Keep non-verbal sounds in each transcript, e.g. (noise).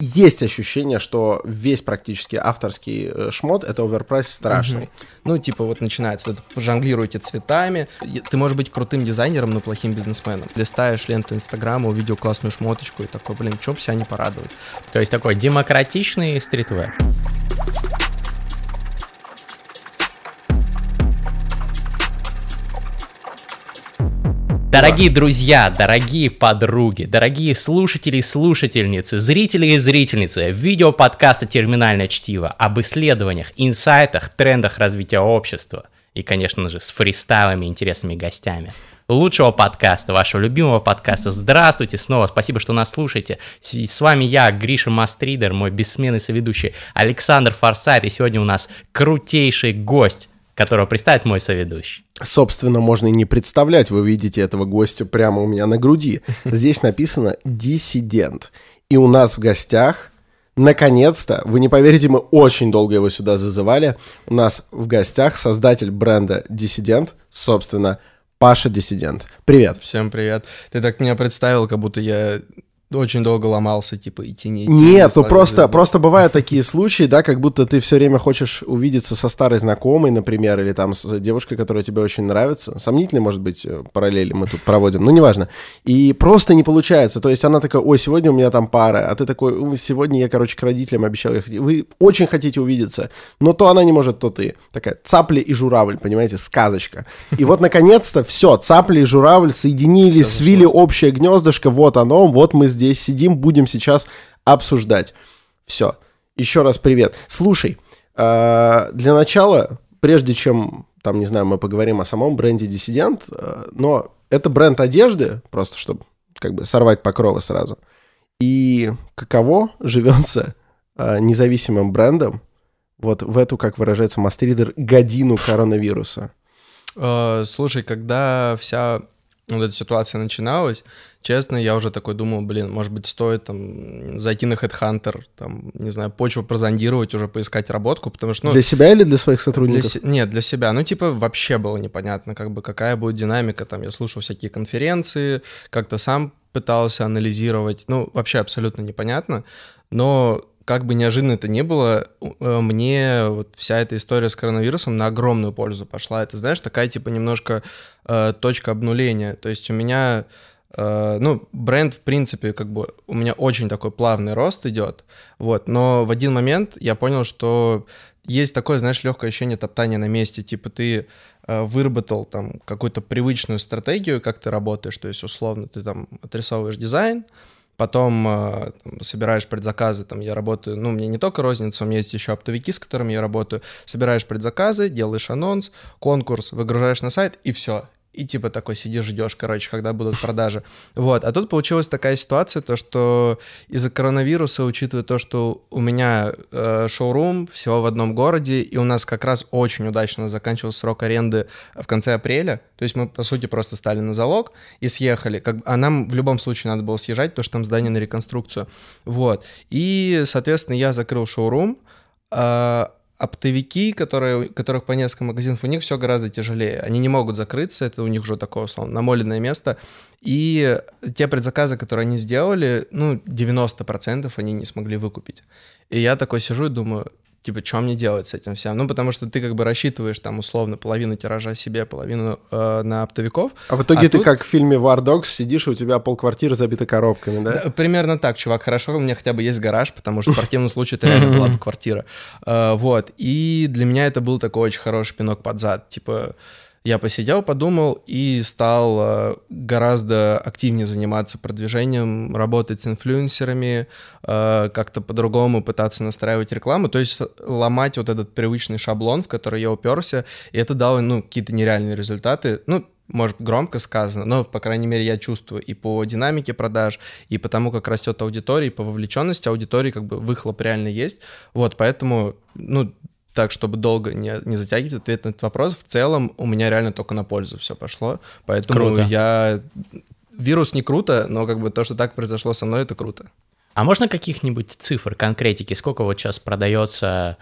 есть ощущение, что весь практически авторский э, шмот — это overprice страшный. Угу. Ну, типа вот начинается, вы жонглируете цветами, ты можешь быть крутым дизайнером, но плохим бизнесменом. Листаешь ленту Инстаграма, увидел классную шмоточку и такой, блин, чё бы себя не порадовать. То есть такой демократичный streetwear. Дорогие друзья, дорогие подруги, дорогие слушатели и слушательницы, зрители и зрительницы, видео подкаста «Терминальное чтиво» об исследованиях, инсайтах, трендах развития общества и, конечно же, с фристайлами и интересными гостями лучшего подкаста, вашего любимого подкаста. Здравствуйте снова, спасибо, что нас слушаете. С вами я, Гриша Мастридер, мой бессменный соведущий Александр Форсайт, и сегодня у нас крутейший гость, которого представит мой соведущий. Собственно, можно и не представлять, вы видите этого гостя прямо у меня на груди. (laughs) Здесь написано «диссидент». И у нас в гостях, наконец-то, вы не поверите, мы очень долго его сюда зазывали, у нас в гостях создатель бренда «Диссидент», собственно, Паша Диссидент. Привет. Всем привет. Ты так меня представил, как будто я очень долго ломался, типа, идти не идти. Нет, ну просто, просто бывают (laughs) такие случаи, да, как будто ты все время хочешь увидеться со старой знакомой, например, или там с девушкой, которая тебе очень нравится. Сомнительный, может быть, э, параллели мы тут проводим, ну, неважно. И просто не получается. То есть она такая, ой, сегодня у меня там пара, а ты такой, сегодня я, короче, к родителям обещал ехать. Вы очень хотите увидеться, но то она не может, то ты. Такая цапля и журавль, понимаете, сказочка. И вот, наконец-то, все, цапля и журавль соединились, свили общее гнездышко, вот оно, вот мы здесь здесь сидим, будем сейчас обсуждать. Все. Еще раз привет. Слушай, э, для начала, прежде чем, там, не знаю, мы поговорим о самом бренде Диссидент, э, но это бренд одежды, просто чтобы как бы сорвать покровы сразу. И каково живется э, независимым брендом вот в эту, как выражается мастридер, годину коронавируса? Слушай, когда вся вот эта ситуация начиналась, честно, я уже такой думал, блин, может быть, стоит там зайти на Headhunter, там, не знаю, почву прозондировать, уже поискать работку, потому что... Ну, для себя или для своих сотрудников? Для, нет, для себя. Ну, типа, вообще было непонятно, как бы, какая будет динамика, там, я слушал всякие конференции, как-то сам пытался анализировать, ну, вообще абсолютно непонятно, но как бы неожиданно это ни было, э, мне вот вся эта история с коронавирусом на огромную пользу пошла. Это, знаешь, такая типа немножко э, точка обнуления. То есть у меня, э, ну, бренд, в принципе, как бы у меня очень такой плавный рост идет, вот. Но в один момент я понял, что есть такое, знаешь, легкое ощущение топтания на месте. Типа ты э, выработал там какую-то привычную стратегию, как ты работаешь, то есть условно ты там отрисовываешь дизайн, Потом э, там, собираешь предзаказы, там я работаю, ну, мне не только розница, у меня есть еще оптовики, с которыми я работаю. Собираешь предзаказы, делаешь анонс, конкурс, выгружаешь на сайт, и все и типа такой сидишь, ждешь, короче, когда будут продажи. Вот, а тут получилась такая ситуация, то что из-за коронавируса, учитывая то, что у меня э, шоурум всего в одном городе, и у нас как раз очень удачно заканчивался срок аренды в конце апреля, то есть мы, по сути, просто стали на залог и съехали, как, а нам в любом случае надо было съезжать, потому что там здание на реконструкцию, вот, и, соответственно, я закрыл шоурум, э, оптовики, которые, которых по несколько магазинов, у них все гораздо тяжелее. Они не могут закрыться, это у них уже такое, условно, намоленное место. И те предзаказы, которые они сделали, ну, 90% они не смогли выкупить. И я такой сижу и думаю, типа, что мне делать с этим всем? Ну, потому что ты как бы рассчитываешь там условно половину тиража себе, половину э, на оптовиков. А в итоге а ты тут... как в фильме War Dogs сидишь, и у тебя полквартиры забиты коробками, да? да? Примерно так, чувак, хорошо, у меня хотя бы есть гараж, потому что в противном случае это реально была бы (laughs) квартира. Э, вот, и для меня это был такой очень хороший пинок под зад, типа я посидел, подумал и стал э, гораздо активнее заниматься продвижением, работать с инфлюенсерами, э, как-то по-другому пытаться настраивать рекламу, то есть ломать вот этот привычный шаблон, в который я уперся, и это дало, ну, какие-то нереальные результаты, ну, может, громко сказано, но, по крайней мере, я чувствую и по динамике продаж, и по тому, как растет аудитория, и по вовлеченности аудитории, как бы выхлоп реально есть. Вот, поэтому, ну, так, чтобы долго не, не затягивать ответ на этот вопрос, в целом у меня реально только на пользу все пошло. Поэтому круто. я... Вирус не круто, но как бы то, что так произошло со мной, это круто. А можно каких-нибудь цифр, конкретики? Сколько вот сейчас продается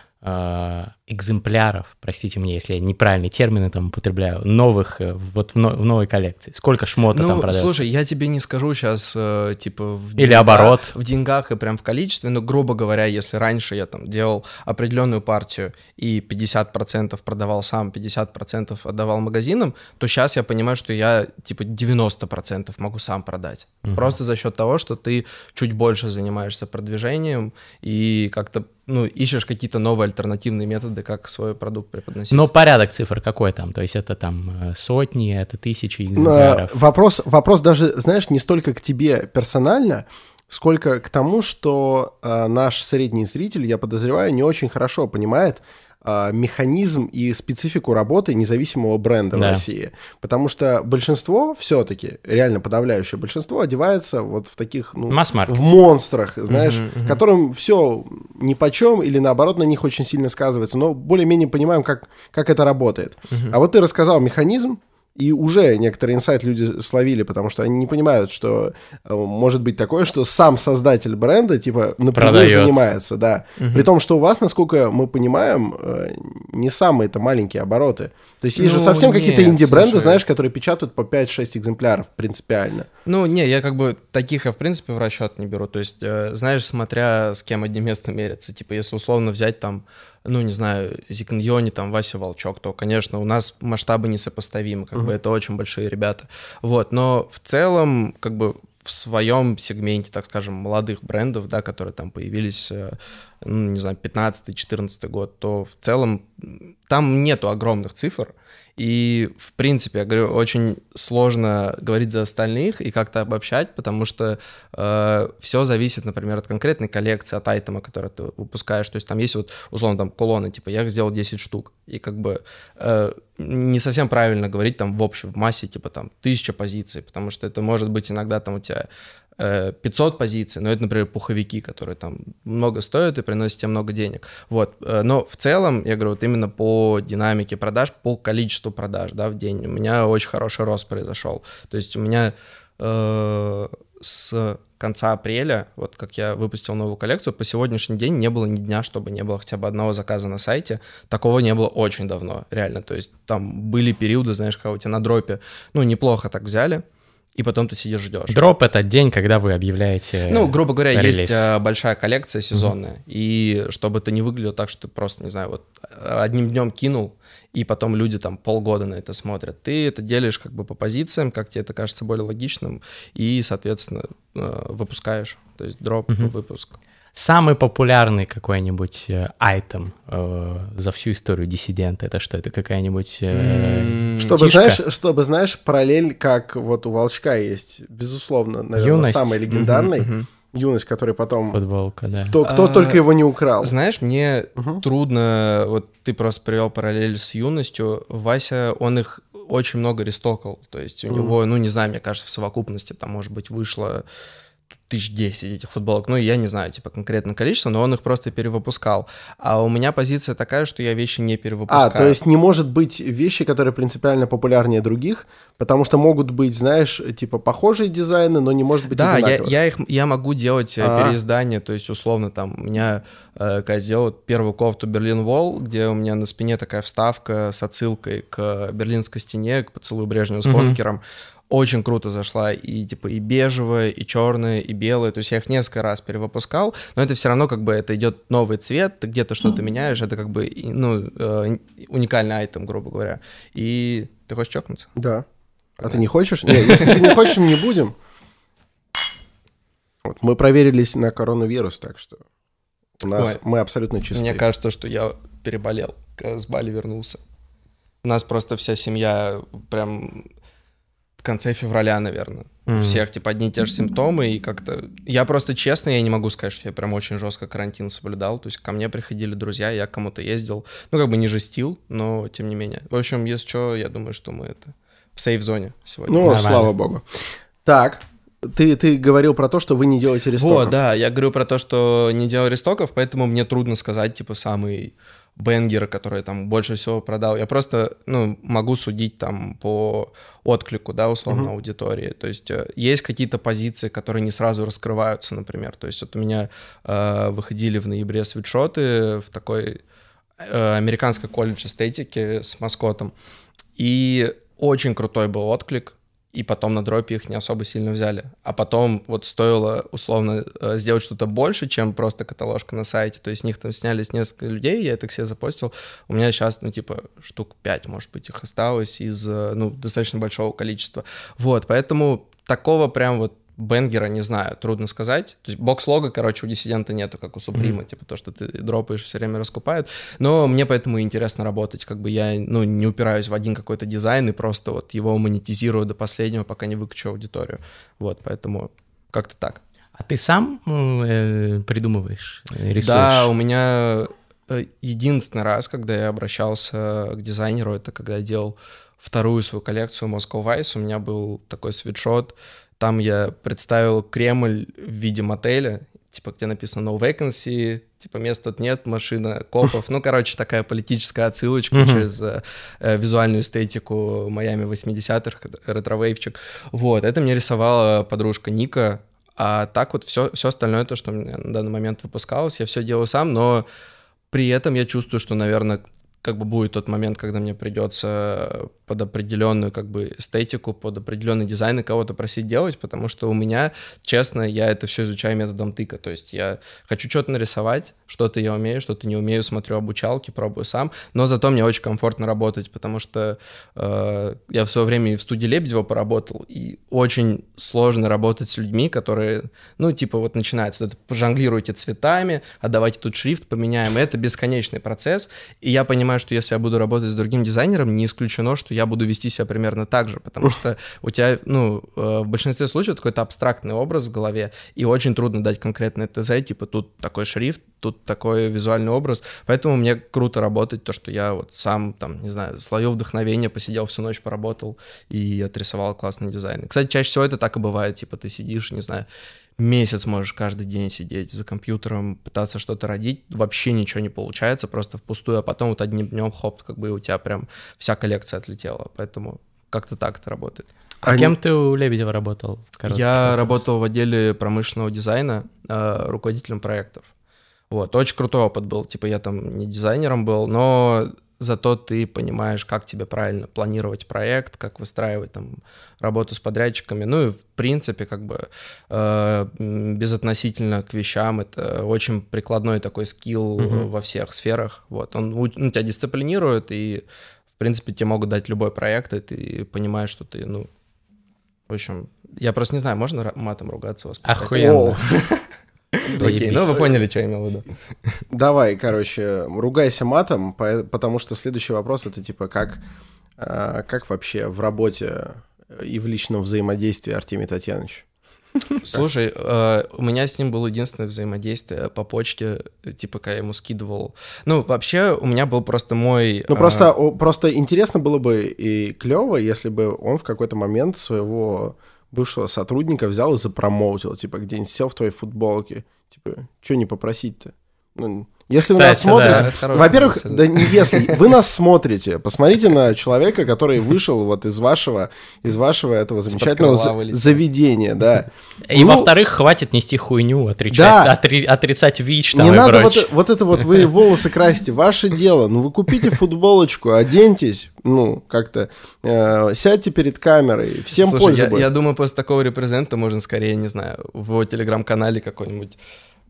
экземпляров, простите меня, если я неправильные термины там употребляю, новых э, вот в, но- в новой коллекции? Сколько шмота ну, там продается? слушай, я тебе не скажу сейчас, э, типа, в Или деньгах- оборот. В деньгах и прям в количестве, но, грубо говоря, если раньше я там делал определенную партию и 50% продавал сам, 50% отдавал магазинам, то сейчас я понимаю, что я, типа, 90% могу сам продать. Просто за счет того, что ты чуть больше занимаешься продвижением и как-то, ну, ищешь какие-то новые альтернативные методы, как свой продукт преподносить. Но порядок цифр какой там? То есть это там э, сотни, это тысячи экземпляров? Вопрос, вопрос даже, знаешь, не столько к тебе персонально, сколько к тому, что э, наш средний зритель, я подозреваю, не очень хорошо понимает механизм и специфику работы независимого бренда в Да. России. Потому что большинство все-таки, реально подавляющее большинство, одевается вот в таких, ну, в монстрах, знаешь, которым все нипочем или наоборот на них очень сильно сказывается, но более-менее понимаем, как, как это работает. А вот ты рассказал механизм, и уже некоторые инсайт люди словили, потому что они не понимают, что э, может быть такое, что сам создатель бренда, типа, напрямую Продает. занимается, да. При том, что у вас, насколько мы понимаем, э, не самые-то маленькие обороты. То есть есть же Ну, совсем какие-то инди-бренды, знаешь, которые печатают по 5-6 экземпляров принципиально. Ну, не, я как бы таких я в принципе в расчет не беру. То есть, э, знаешь, смотря с кем одним местом мерятся. Типа, если условно взять там, ну, не знаю, Зикньони, там, Вася Волчок, то, конечно, у нас масштабы несопоставимы, как бы это очень большие ребята. Вот, но в целом, как бы в своем сегменте, так скажем, молодых брендов, да, которые там появились, э, ну, не знаю, 15-14 год, то в целом там нету огромных цифр, и, в принципе, я говорю, очень сложно говорить за остальных и как-то обобщать, потому что все зависит, например, от конкретной коллекции, от айтема, который ты выпускаешь. То есть там есть вот, условно, там кулоны, типа, я их сделал 10 штук, и как бы э, не совсем правильно говорить там в общем, в массе, типа, там, тысяча позиций, потому что это может быть иногда там у тебя э, 500 позиций, но это, например, пуховики, которые там много стоят и приносят тебе много денег. Вот. э, Но в целом, я говорю, вот именно по динамике продаж, по количеству продаж да, в день у меня очень хороший рост произошел. То есть у меня э, с конца апреля, вот как я выпустил новую коллекцию, по сегодняшний день не было ни дня, чтобы не было хотя бы одного заказа на сайте. Такого не было очень давно, реально. То есть там были периоды, знаешь, когда у тебя на дропе, ну, неплохо так взяли, и потом ты сидишь ждешь. Дроп — это день, когда вы объявляете Ну, грубо говоря, релиз. есть э, большая коллекция сезонная, и чтобы это не выглядело так, что ты просто, не знаю, вот э, одним днем кинул, и потом люди там полгода на это смотрят. Ты это делишь как бы по позициям, как тебе это кажется более логичным, и, соответственно, э, выпускаешь, то есть дроп, выпуск. Самый популярный какой-нибудь э, айтем э, за всю историю диссидента, это что? Это какая-нибудь э, Чтобы, тишка? знаешь, чтобы, знаешь, параллель, как вот у Волчка есть, безусловно, наверное, Юность. самый легендарный. Юность, который потом... футболка, да. Кто, кто А, только его не украл. Знаешь, мне трудно, вот ты просто привел параллель с юностью, Вася, он их очень много рестокал, то есть у него, ну, не знаю, мне кажется, в совокупности там, может быть, вышло тысяч десять этих футболок, ну, я не знаю, типа, конкретное количество, но он их просто перевыпускал. А у меня позиция такая, что я вещи не перевыпускаю. А, то есть не может быть вещи, которые принципиально популярнее других, потому что могут быть, знаешь, типа похожие дизайны, но не может быть Да, я, я их я могу делать э, А. переиздание, то есть условно там у меня э, когда сделал первую кофту Берлин Вол, где у меня на спине такая вставка с отсылкой к Берлинской стене, к поцелую Брежнева с Мгм. Хонкером. Очень круто зашла и типа и бежевая, и черная, и белая. То есть я их несколько раз перевыпускал, но это все равно как бы это идет новый цвет, ты где-то что-то меняешь, это как бы ну э, уникальный айтем, грубо говоря. И ты хочешь чокнуться? Да. А ты не хочешь? Нет, если ты не хочешь, мы не будем. Вот, мы проверились на коронавирус, так что у нас Ой. мы абсолютно чисты. Мне кажется, что я переболел, с Бали вернулся. У нас просто вся семья прям в конце февраля, наверное. У Мгм. всех, типа, одни и те же симптомы, и как-то... Я просто, честно, я не могу сказать, что я прям очень жестко карантин соблюдал. То есть ко мне приходили друзья, я к кому-то ездил. Ну, как бы не жестил, но тем не менее. В общем, если что, я думаю, что мы это в сейф-зоне сегодня. Ну, Нормально. слава богу. Так, ты, ты говорил про то, что вы не делаете рестоков. Вот, да, я говорю про то, что не делал рестоков, поэтому мне трудно сказать, типа, самый бенгер, который там больше всего продал. Я просто, ну, могу судить там по отклику, да, условно, аудитории. То есть э, есть какие-то позиции, которые не сразу раскрываются, например. То есть вот у меня э, выходили в ноябре свитшоты в такой э, американский колледж эстетики с маскотом. И очень крутой был отклик, и потом на дропе их не особо сильно взяли. А потом вот стоило условно э, сделать что-то больше, чем просто каталожка на сайте. То есть с них там снялись несколько людей, я это все запостил. У меня сейчас, ну, типа, штук 5, может быть, их осталось из, э, ну, достаточно большого количества. Вот, поэтому такого прям вот Бенгера, не знаю, трудно сказать. То есть бокс-лога, короче, у диссидента нету, как у Суприма, mm-hmm. типа то, что ты дропаешь, все время раскупают. Но мне поэтому интересно работать, как бы я, ну, не упираюсь в один какой-то дизайн и просто вот его монетизирую до последнего, пока не выкачу аудиторию. Вот, поэтому как-то так. А ты сам э, придумываешь, э, рисуешь? Да, у меня э, единственный раз, когда я обращался к дизайнеру, это когда я делал вторую свою коллекцию Moscow Vice, у меня был такой свитшот, там я представил Кремль в виде мотеля, типа, где написано no vacancy, типа, мест тут нет, машина копов. Ну, короче, такая политическая отсылочка mm-hmm. через э, э, визуальную эстетику Майами 80-х, ретро-вейвчик. Вот, это мне рисовала подружка Ника, а так вот все, все остальное, то, что мне на данный момент выпускалось, я все делаю сам, но при этом я чувствую, что, наверное, как бы будет тот момент, когда мне придется под определенную как бы эстетику, под определенный дизайн и кого-то просить делать, потому что у меня, честно, я это все изучаю методом тыка, то есть я хочу что-то нарисовать, что-то я умею, что-то не умею, смотрю обучалки, пробую сам, но зато мне очень комфортно работать, потому что э, я в свое время и в студии Лебедева поработал, и очень сложно работать с людьми, которые, ну, типа вот начинается, это пожонглируйте цветами, а давайте тут шрифт поменяем, это бесконечный процесс, и я понимаю, что если я буду работать с другим дизайнером, не исключено, что я буду вести себя примерно так же, потому что у тебя, ну, э, в большинстве случаев какой-то абстрактный образ в голове, и очень трудно дать конкретное ТЗ, типа тут такой шрифт, тут такой визуальный образ, поэтому мне круто работать, то, что я вот сам, там, не знаю, словил вдохновение, посидел всю ночь, поработал и отрисовал классный дизайн. Кстати, чаще всего это так и бывает, типа ты сидишь, не знаю, месяц можешь каждый день сидеть за компьютером, пытаться что-то родить, вообще ничего не получается, просто впустую, а потом вот одним днем хоп, как бы у тебя прям вся коллекция отлетела, поэтому как-то так это работает. А, а кем ты у Лебедева работал? Я вопрос. работал в отделе промышленного дизайна, э, руководителем проектов. Вот, очень крутой опыт был, типа я там не дизайнером был, но зато ты понимаешь, как тебе правильно планировать проект, как выстраивать там работу с подрядчиками. Ну и в принципе, как бы э, безотносительно к вещам, это очень прикладной такой скилл угу. во всех сферах. Вот, он ну, тебя дисциплинирует, и в принципе тебе могут дать любой проект, и ты понимаешь, что ты, ну, в общем, я просто не знаю, можно матом ругаться у вас? Охуенно. Окей, ну вы поняли, что я имел в виду. Давай, короче, ругайся матом, потому что следующий вопрос это типа как, а, как вообще в работе и в личном взаимодействии Артемий Татьянович? Слушай, э, у меня с ним было единственное взаимодействие по почте, типа, когда я ему скидывал. Ну, вообще, у меня был просто мой... Ну, просто, э, просто интересно было бы и клево, если бы он в какой-то момент своего бывшего сотрудника взял и запромоутил, типа, где-нибудь сел в твоей футболке. Типа, что не попросить-то? Ну, если Кстати, вы нас смотрите, да, во-первых, да не если вы нас смотрите, посмотрите на человека, который вышел вот из вашего, из вашего этого замечательного за- заведения, да. И ну, во-вторых, хватит нести хуйню, отрицать, да. отри- отрицать ВИЧ там Не надо вот, вот это вот, вы (laughs) волосы красите, ваше дело. Ну вы купите футболочку, оденьтесь, ну как-то э, сядьте перед камерой, всем Слушай, пользу я, я думаю, после такого репрезента можно скорее, не знаю, в телеграм-канале какой-нибудь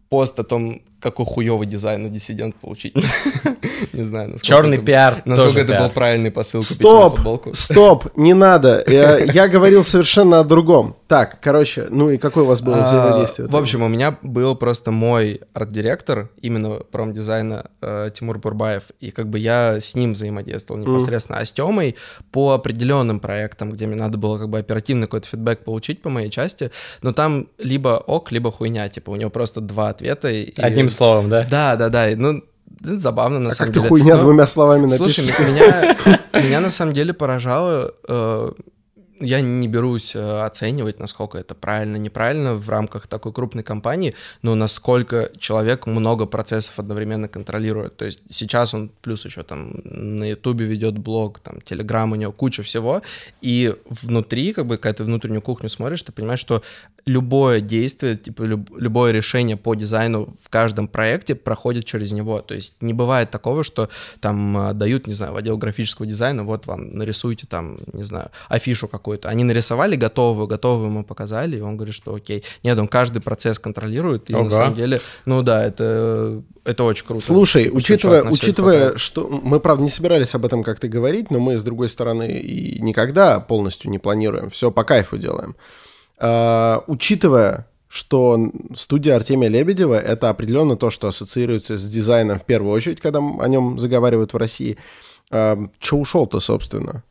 пост о том, какой хуёвый дизайн у диссидент получить. (laughs) Не знаю, насколько Черный это, пиар. Насколько это был правильный посыл Стоп, стоп, не надо. Я, (laughs) я говорил совершенно о другом. Так, короче, ну и какое у вас было а, взаимодействие? В общем, у меня был просто мой арт-директор, именно промдизайна э, Тимур Бурбаев, и как бы я с ним взаимодействовал непосредственно. А с Тёмой по определенным проектам, где мне надо было как бы оперативный какой-то фидбэк получить по моей части, но там либо ок, либо хуйня, типа у него просто два ответа. Одним словом, да? Да, да, да. Ну, забавно, на а самом как деле. ты хуйня Но, двумя словами напишешь? Слушай, меня, (laughs) меня на самом деле поражало... Я не берусь э, оценивать, насколько это правильно, неправильно в рамках такой крупной компании, но насколько человек много процессов одновременно контролирует. То есть сейчас он плюс еще там на Ютубе ведет блог, там Телеграм, у него куча всего, и внутри, как бы, когда ты внутреннюю кухню смотришь, ты понимаешь, что любое действие, типа люб, любое решение по дизайну в каждом проекте проходит через него. То есть не бывает такого, что там э, дают, не знаю, в отдел графического дизайна, вот вам нарисуйте там, не знаю, афишу какую-то. Они нарисовали готовую, готовую ему показали, и он говорит, что окей. Нет, он каждый процесс контролирует, и Ого. на самом деле, ну да, это, это очень круто. Слушай, учитывая, учитывая, что мы, правда, не собирались об этом как-то говорить, но мы, с другой стороны, и никогда полностью не планируем, все по кайфу делаем. А, учитывая, что студия Артемия Лебедева — это определенно то, что ассоциируется с дизайном в первую очередь, когда о нем заговаривают в России. Че ушел-то, собственно?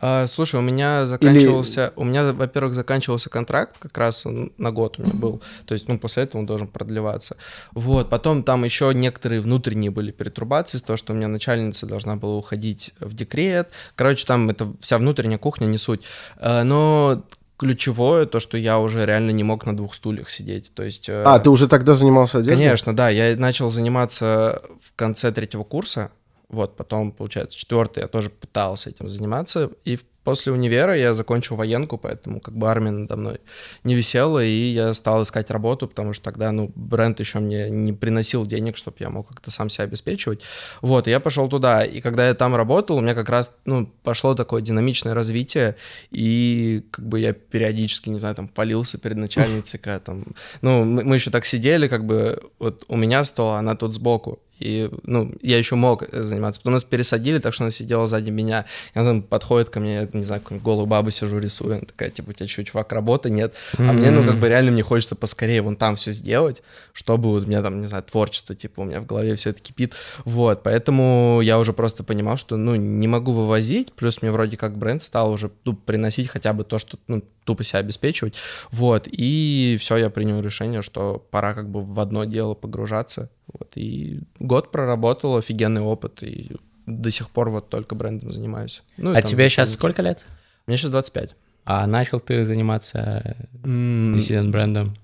А, слушай, у меня заканчивался, у меня, во-первых, заканчивался контракт, как раз он на год у меня был, то есть, ну, после этого он должен продлеваться. Вот, потом там еще некоторые внутренние были перетрубации, того, что у меня начальница должна была уходить в декрет, короче, там это вся внутренняя кухня, не суть. А, Но ключевое то, что я уже реально не мог на двух стульях сидеть, то есть... э, А, ты уже тогда занимался одеждой? Конечно, да. Я начал заниматься в конце третьего курса. Вот, потом, получается, четвертый я тоже пытался этим заниматься. И после универа я закончил военку, поэтому как бы армия надо мной не висела, и я стал искать работу, потому что тогда, ну, бренд еще мне не приносил денег, чтобы я мог как-то сам себя обеспечивать. Вот, и я пошел туда, и когда я там работал, у меня как раз, ну, пошло такое динамичное развитие, и как бы я периодически, не знаю, там, полился перед начальницей, когда там, ну, мы, мы еще так сидели, как бы, вот у меня стол, она тут сбоку, и, ну, я еще мог э, заниматься. Потом нас пересадили, так что она сидела сзади меня. И она там подходит ко мне, я не знаю, какую-нибудь голую бабу сижу, рисую. Она такая, типа, у тебя что, чувак, работы нет? А мне, ну, как бы реально мне хочется поскорее вон там все сделать, чтобы у меня там, не знаю, творчество, типа, у меня в голове все это кипит. Вот, поэтому я уже просто понимал, что, ну, не могу вывозить, плюс мне вроде как бренд стал уже ну, приносить хотя бы то, что, ну, тупо себя обеспечивать. Вот, и все, я принял решение, что пора как бы в одно дело погружаться. Вот, и год проработал, офигенный опыт, и до сих пор вот только брендом занимаюсь. Ну, А там тебе сейчас сколько лет? Мне сейчас 25. А начал ты заниматься М, диссидент брендом?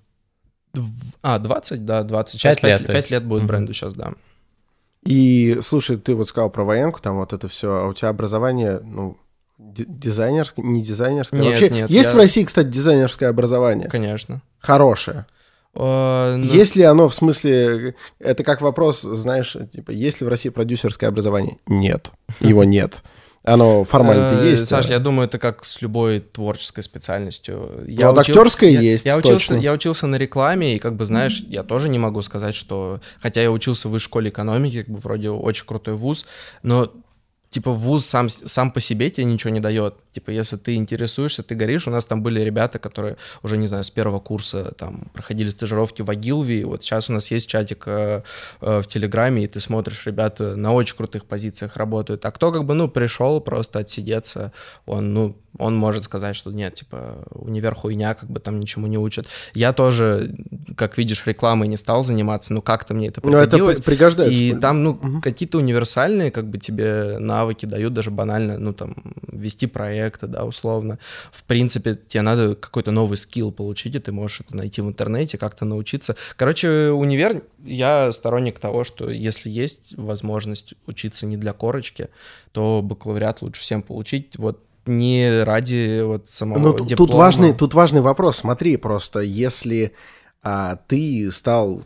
А, 20, да, 20. Пять Сейчас 5 лет, то лет, есть. лет будет Мгм. бренду сейчас, да. И, слушай, ты вот сказал про военку, там вот это все, а у тебя образование, ну, дизайнерское, не дизайнерское? Нет, Вообще, нет, есть я- в России, кстати, дизайнерское образование? Конечно. Хорошее. Э, ну, Есть ли оно, в смысле, это как вопрос, знаешь, типа, есть ли в России продюсерское образование? Нет, его (laughs) нет. Оно формально-то э, есть. Саш, а- я думаю, это как с любой творческой специальностью. Ну, Я вот учил- актерское я- есть, Я учился, точно. я учился на рекламе, и как бы, знаешь, я тоже не могу сказать, что... Хотя я учился в высшей школе экономики, как бы вроде очень крутой вуз, но типа вуз сам, сам по себе тебе ничего не дает. Типа, если ты интересуешься, ты горишь. У нас там были ребята, которые уже, не знаю, с первого курса там проходили стажировки в Агилве. Вот сейчас у нас есть чатик э, э, в Телеграме, и ты смотришь, ребята на очень крутых позициях работают. А кто как бы, ну, пришел просто отсидеться, он, ну, он может сказать, что нет, типа, универ хуйня, как бы там ничему не учат. Я тоже, как видишь, рекламой не стал заниматься, но как-то мне это Ну, это пригодилось. при- пригождается. И там, ну, какие-то универсальные, как бы тебе навыки дают, даже банально, ну, там, вести проекты, да, условно. В принципе, тебе надо какой-то новый скилл получить, и ты можешь это найти в интернете, как-то научиться. Короче, универ, я сторонник того, что если есть возможность учиться не для корочки, то бакалавриат лучше всем получить, вот не ради вот самого Ну, тут- диплома. тут важный, тут важный вопрос. Смотри, просто если а, ты стал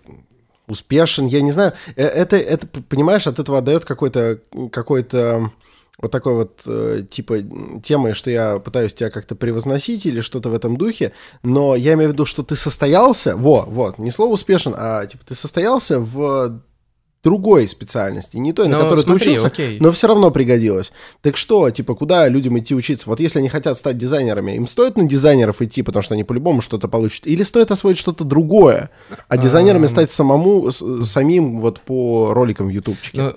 успешен, я не знаю, э, это, это понимаешь, от этого отдает какой-то какой-то вот такой вот э, типа м, темой, что я пытаюсь тебя как-то превозносить или что-то в этом духе, но я имею в виду, что ты состоялся, во, вот, не слово успешен, а типа ты состоялся в другой специальности, не той, на Ну, которой смотри, ты учился, окей. но все равно пригодилось. Так что, типа, куда людям идти учиться? Вот если они хотят стать дизайнерами, им стоит на дизайнеров идти, потому что они по-любому что-то получат, или стоит освоить что-то другое, а дизайнерами стать самому, с- самим вот по роликам в ютубчике?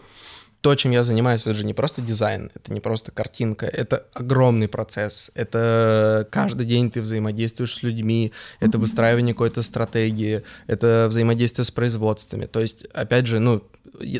То, чем я занимаюсь, это же не просто дизайн, это не просто картинка, это огромный процесс. Это каждый день ты взаимодействуешь с людьми, это выстраивание какой-то стратегии, это взаимодействие с производствами. То есть, опять же, ну,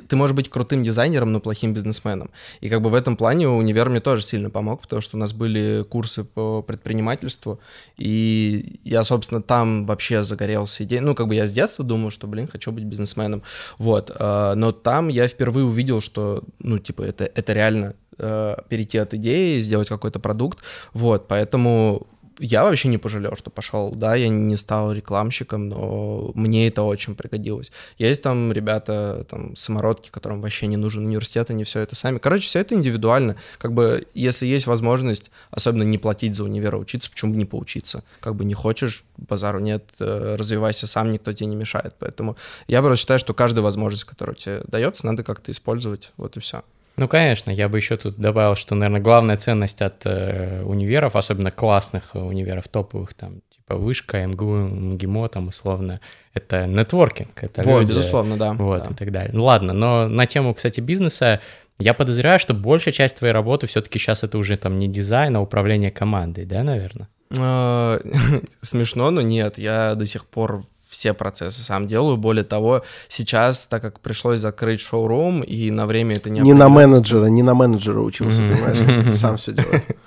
ты можешь быть крутым дизайнером, но плохим бизнесменом. И как бы в этом плане универ мне тоже сильно помог, потому что у нас были курсы по предпринимательству, и я, собственно, там вообще загорелся идеей. Ну, как бы я с детства думал, что, блин, хочу быть бизнесменом. Вот. э, Но там я впервые увидел, что, ну, типа, это, это реально э, перейти от идеи, сделать какой-то продукт. Вот, поэтому я вообще не пожалел, что пошел. Да, я не стал рекламщиком, но мне это очень пригодилось. Есть там ребята, там, самородки, которым вообще не нужен университет, они все это сами. Короче, все это индивидуально. Как бы, если есть возможность, особенно не платить за универ, а учиться, почему бы не поучиться? Как бы не хочешь, базару нет, э, развивайся сам, никто тебе не мешает. Поэтому я просто считаю, что каждая возможность, которая тебе дается, надо как-то использовать. Вот и все. Ну, конечно, я бы еще тут добавил, что, наверное, главная ценность от э, универов, особенно классных универов, топовых, там, типа Вышка, МГУ, МГИМО, там, условно, это нетворкинг, это Вот, люди, безусловно, да. вот, да. и так далее. Ну, ладно, но на тему, кстати, бизнеса, я подозреваю, что большая часть твоей работы все-таки сейчас это уже там не дизайн, а управление командой, да, наверное? Э, (laughs) Смешно, но нет, я до сих пор все процессы сам делаю. Более того, сейчас, так как пришлось закрыть шоурум, и на время это не Не на менеджера, не на менеджера учился, понимаешь? (laughs) Сам все делает. (laughs)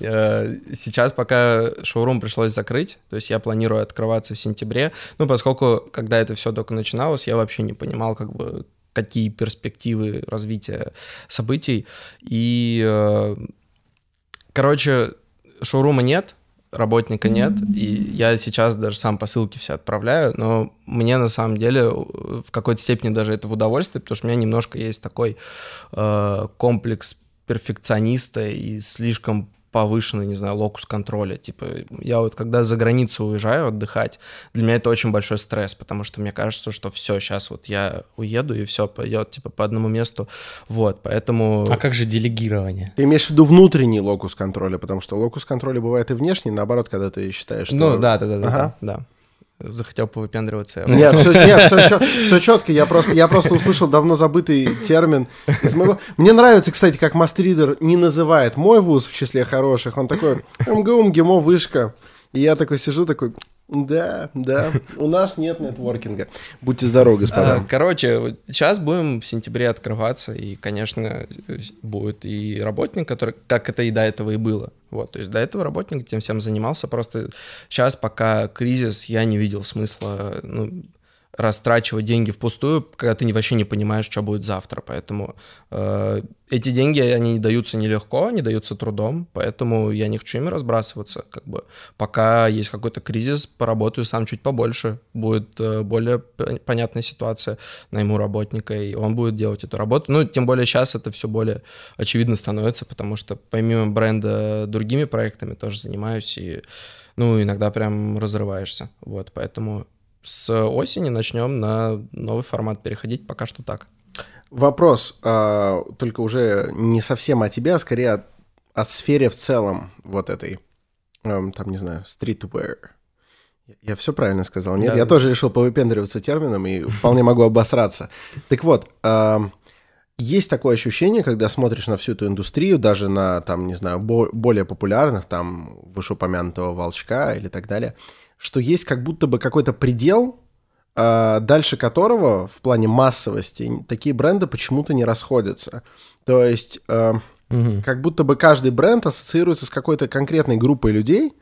Э, Сейчас пока шоурум пришлось закрыть, то есть я планирую открываться в сентябре, ну, поскольку, когда это все только начиналось, я вообще не понимал, как бы, какие перспективы развития событий, и, э, короче, шоурума нет, работника нет, и я сейчас даже сам посылки все отправляю, но мне на самом деле э, в какой-то степени даже это в удовольствие, потому что у меня немножко есть такой э, комплекс перфекциониста и слишком повышенный, не знаю, локус контроля. Типа, я вот когда за границу уезжаю отдыхать, для меня это очень большой стресс, потому что мне кажется, что все, сейчас вот я уеду, и все пойдет, типа, по одному месту. Вот, поэтому... А как же делегирование? Ты имеешь в виду внутренний локус контроля, потому что локус контроля бывает и внешний, наоборот, когда ты считаешь, что... Ну, да, да, да, да, Ага. да. Захотел повыпендриваться. Нет, все, нет, все, четко. (laughs) Я просто, я просто услышал давно забытый термин из моего. Мне нравится, кстати, как мастридер не называет мой вуз в числе хороших. Он такой МГУ, МГИМО, вышка. И я такой сижу, такой, да, да, у нас нет нетворкинга. Будьте здоровы, А, господа. Короче, вот сейчас будем в сентябре открываться, и, конечно, будет и работник, который, как это и до этого и было. Вот, то есть до этого работник тем всем занимался, просто сейчас, пока кризис, я не видел смысла, ну, растрачивать деньги впустую, когда ты вообще не понимаешь, что будет завтра. Поэтому э, эти деньги, они не даются нелегко, они даются трудом, поэтому я не хочу ими разбрасываться. Как бы, пока есть какой-то кризис, поработаю сам чуть побольше, будет э, более понятная ситуация, найму работника, и он будет делать эту работу. Ну, тем более сейчас это все более очевидно становится, потому что помимо бренда другими проектами тоже занимаюсь, и ну, иногда прям разрываешься. Вот, поэтому с осени начнем на новый формат переходить, пока что так. Вопрос, а, только уже не совсем о тебе, а скорее от, от сфере в целом вот этой, эм, там, не знаю, streetwear. Я все правильно сказал? Нет, Да. я тоже решил повыпендриваться термином и вполне могу обосраться. Так вот, ам, есть такое ощущение, когда смотришь на всю эту индустрию, даже на, там, не знаю, бо- более популярных, там, вышеупомянутого Волчка или так далее, что есть как будто бы какой-то предел, а, дальше которого в плане массовости такие бренды почему-то не расходятся. То есть э, как будто бы каждый бренд ассоциируется с какой-то конкретной группой людей,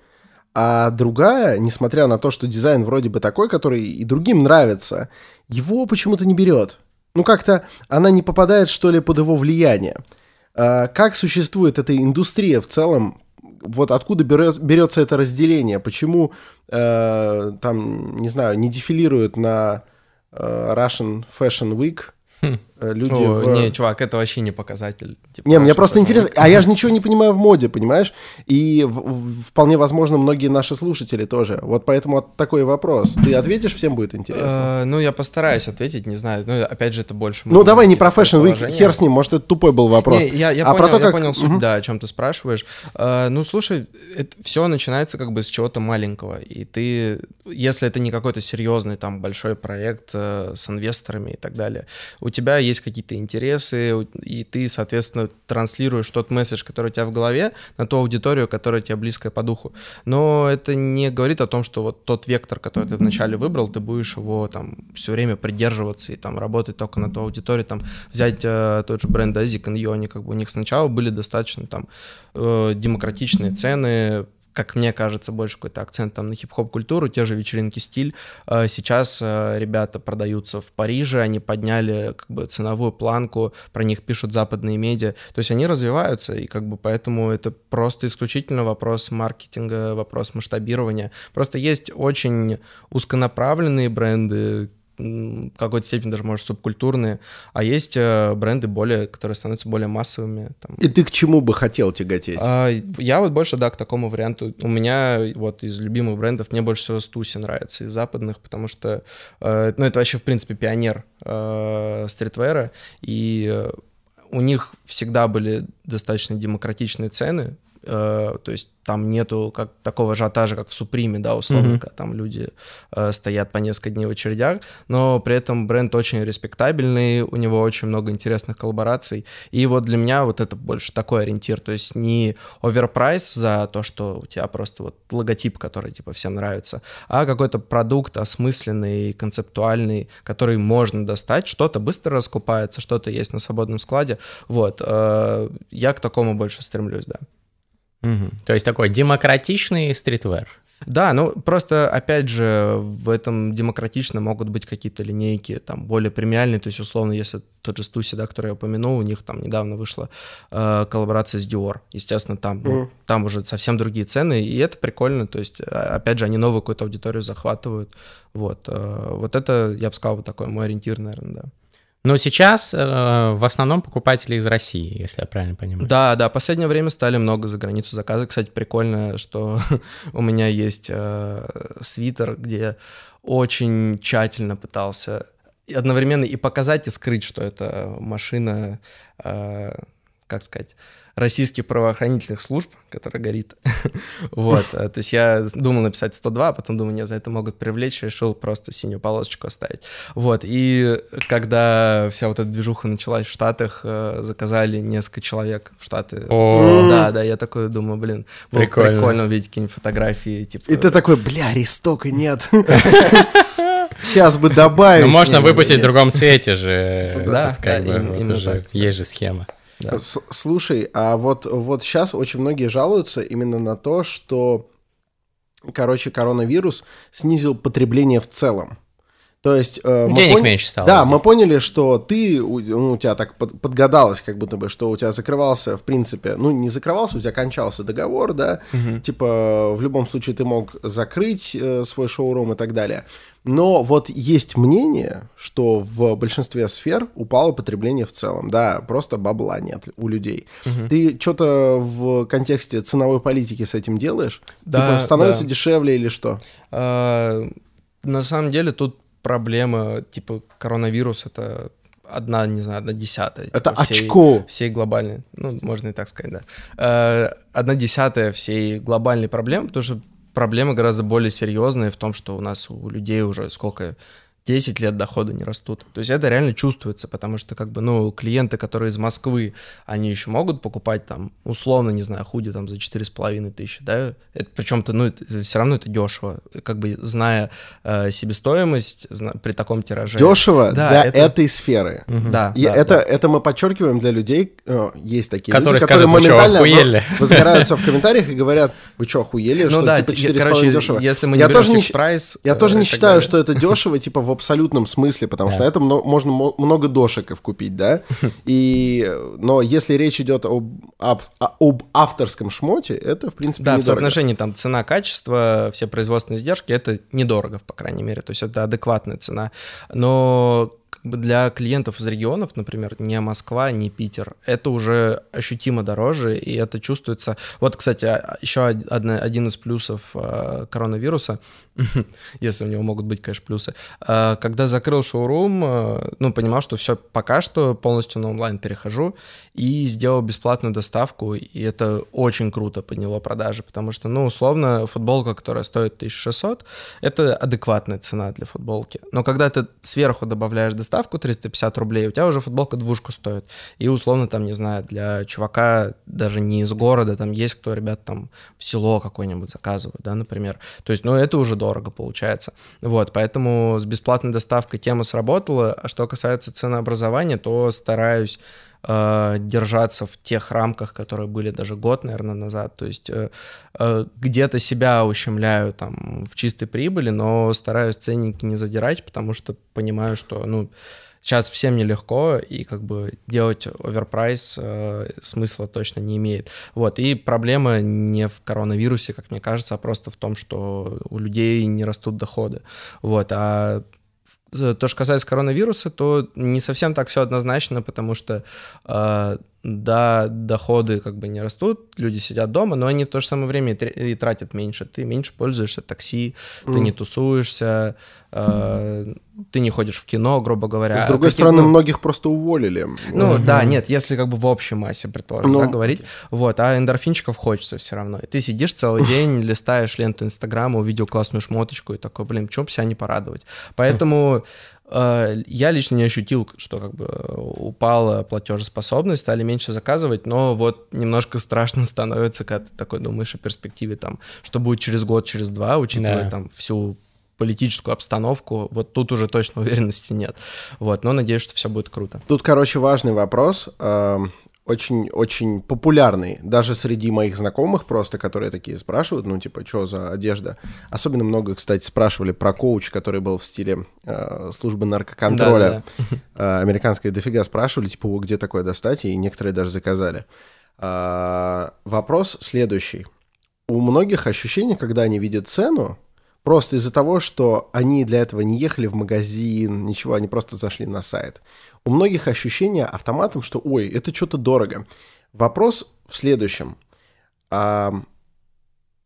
а другая, несмотря на то, что дизайн вроде бы такой, который и другим нравится, его почему-то не берет. Ну как-то она не попадает, что ли, под его влияние. А, Как существует эта индустрия в целом? Вот откуда берет, берется это разделение? Почему э, там, не знаю, не дефилируют на э, Russian Fashion Week э, люди О, в- Не, чувак, это вообще не показатель. Типа, не, мне просто интересно. А я же ничего не понимаю в моде, понимаешь? И в- в- вполне возможно, многие наши слушатели тоже. Вот поэтому такой вопрос. Ты ответишь, всем будет интересно. Э, Ну, я постараюсь ответить, не знаю. Ну, опять же, это больше... Ну, давай не про Fashion предположения. хер с ним, может, это тупой был вопрос. Не, я, я А про понял, я суть, да, о чем ты спрашиваешь. Э, ну, слушай, это все начинается как бы с чего-то маленького, и ты, если это не какой-то серьезный там большой проект э, с инвесторами и так далее, у тебя есть какие-то интересы, и ты, соответственно, транслируешь тот месседж, который у тебя в голове, на ту аудиторию, которая тебе близкая по духу. Но это не говорит о том, что вот тот вектор, который ты вначале выбрал, ты будешь его там все время придерживаться и там работать только на ту аудиторию, там взять э, тот же бренд Азик и они как бы у них сначала были достаточно там э, демократичные цены, как мне кажется, больше какой-то акцент там на хип-хоп культуру, те же вечеринки стиль. Э, сейчас э, ребята продаются в Париже, они подняли как бы ценовую планку, про них пишут западные медиа, то есть они развиваются, и как бы поэтому это просто исключительно вопрос маркетинга, вопрос масштабирования. Просто есть очень узконаправленные бренды, в какой-то степени даже, может, субкультурные, а есть э, бренды более, которые становятся более массовыми. Там. И ты к чему бы хотел тяготеть? А, я вот больше, да, к такому варианту. У меня вот из любимых брендов мне больше всего Стуси нравится, из западных, потому что, э, ну, это вообще, в принципе, пионер э, стритвера, и у них всегда были достаточно демократичные цены, то есть там нету как такого ажиотажа, как в Суприме, да, условно, mm-hmm. там люди э, стоят по несколько дней в очередях, но при этом бренд очень респектабельный, у него очень много интересных коллабораций, и вот для меня вот это больше такой ориентир, то есть не overprice за то, что у тебя просто вот логотип, который типа всем нравится, а какой-то продукт осмысленный, концептуальный, который можно достать, что-то быстро раскупается, что-то есть на свободном складе, вот, э, я к такому больше стремлюсь, да. Угу. То есть такой демократичный streetwear. Да, ну просто, опять же, в этом демократично могут быть какие-то линейки там более премиальные, то есть условно, если тот же Stüssy, да, который я упомянул, у них там недавно вышла э, коллаборация с Dior, естественно, там, ну, там уже совсем другие цены, и это прикольно, то есть, а, опять же, они новую какую-то аудиторию захватывают, вот, э, вот это, я бы сказал, вот такой мой ориентир, наверное, да. Но сейчас э, в основном покупатели из России, если я правильно понимаю. Да, да, последнее время стали много за границу заказы. Кстати, прикольно, что (laughs) у меня есть э, свитер, где очень тщательно пытался одновременно и показать, и скрыть, что это машина, э, как сказать, российских правоохранительных служб, которая горит. (laughs) вот, э, то есть я думал написать 102, а потом думаю, нет, за это могут привлечь, решил просто синюю полосочку оставить. Вот, и когда вся вот эта движуха началась в Штатах, э, заказали несколько человек в Штаты. Да, да, я такой думаю, блин, прикольно. прикольно увидеть какие-нибудь фотографии, типа... И ты такой, бля, Ристока нет. (laughs) Сейчас бы добавить. Ну, можно выпустить в другом цвете же. Да, есть же схема. Да. Слушай, а вот, вот сейчас очень многие жалуются именно на то, что, короче, коронавирус снизил потребление в целом. То есть... Э, Денег пон... меньше стало. Да, мы поняли, что ты, ну, у тебя так под, подгадалось, как будто бы, что у тебя закрывался, в принципе, ну, не закрывался, у тебя кончался договор, да, угу. типа, в любом случае ты мог закрыть э, свой шоурум и так далее. Но вот есть мнение, что в большинстве сфер упало потребление в целом. Да, просто бабла нет у людей. Угу. Ты что-то в контексте ценовой политики с этим делаешь? Да, типа, становится да. дешевле или что? А, на самом деле тут проблема, типа, коронавирус — это одна, не знаю, одна десятая. Типа, это всей, очко. Всей глобальной, ну, можно и так сказать, да. Э, одна десятая всей глобальной проблемы, потому что проблема гораздо более серьезная в том, что у нас у людей уже сколько 10 лет дохода не растут. То есть это реально чувствуется, потому что как бы, ну, клиенты, которые из Москвы, они еще могут покупать там, условно, не знаю, худи там за 4,5 тысячи, да, это причем-то, ну, это, все равно это дешево, как бы зная э, себестоимость зна, при таком тираже. Дешево да, для это... этой сферы. Угу. Да, И да, это, да. это мы подчеркиваем для людей, э, есть такие которые люди, скажут, которые моментально охуели? (laughs) возгораются в комментариях и говорят, вы что, охуели, ну, что да, типа 4,5 дешево? если мы не я берем тоже не, прайс, Я тоже не считаю, что это дешево, типа в абсолютном смысле, потому да. что на это можно много дошиков купить, да? (laughs) И, но если речь идет об, об, об авторском шмоте, это, в принципе, Да, недорого. в соотношении там цена-качество, все производственные издержки, это недорого, по крайней мере, то есть это адекватная цена. Но для клиентов из регионов, например, не Москва, не Питер, это уже ощутимо дороже, и это чувствуется. Вот, кстати, а, еще один, один из плюсов э, коронавируса, (laughs) если у него могут быть, конечно, плюсы, э, когда закрыл шоурум, э, ну, понимал, что все, пока что полностью на онлайн перехожу, и сделал бесплатную доставку, и это очень круто подняло продажи, потому что, ну, условно, футболка, которая стоит 1600, это адекватная цена для футболки. Но когда ты сверху добавляешь доставку 350 рублей, у тебя уже футболка двушку стоит. И условно там, не знаю, для чувака даже не из города, там есть кто, ребят, там в село какое-нибудь заказывают, да, например. То есть, ну, это уже дорого получается. Вот, поэтому с бесплатной доставкой тема сработала. А что касается ценообразования, то стараюсь э, держаться в тех рамках, которые были даже год, наверное, назад. То есть э, э, где-то себя ущемляю там в чистой прибыли, но стараюсь ценники не задирать, потому что понимаю, что, ну, сейчас всем нелегко, и как бы делать оверпрайс э, смысла точно не имеет. Вот, и проблема не в коронавирусе, как мне кажется, а просто в том, что у людей не растут доходы. Вот, а то, что касается коронавируса, то не совсем так все однозначно, потому что э, да, доходы как бы не растут, люди сидят дома, но они в то же самое время и тратят меньше. Ты меньше пользуешься такси, mm. ты не тусуешься, э, ты не ходишь в кино, грубо говоря. С другой а стороны, многих просто уволили. Ну mm-hmm. да, нет, если как бы в общей массе, предположим, ну, да, говорить. Вот, а эндорфинчиков хочется все равно. И ты сидишь целый (laughs) день, листаешь ленту Инстаграма, увидел классную шмоточку и такой, блин, чем себя не порадовать. Поэтому я лично не ощутил, что как бы упала платежеспособность, стали меньше заказывать, но вот немножко страшно (laughs) становится, когда ты такой думаешь о перспективе, там, что будет через год, через два, учитывая да. там всю политическую обстановку, вот тут уже точно (laughs) уверенности нет. Вот, но надеюсь, что все будет круто. Тут, короче, важный вопрос. Очень-очень популярный, даже среди моих знакомых просто, которые такие спрашивают, ну, типа, что за одежда. Особенно много, кстати, спрашивали про коуч, который был в стиле э, службы наркоконтроля. Да, да. Э, американские дофига спрашивали, типа, где такое достать, и некоторые даже заказали. Э, вопрос следующий. У многих ощущение, когда они видят цену, Просто из-за того, что они для этого не ехали в магазин, ничего, они просто зашли на сайт. У многих ощущение автоматом, что ой, это что-то дорого. Вопрос в следующем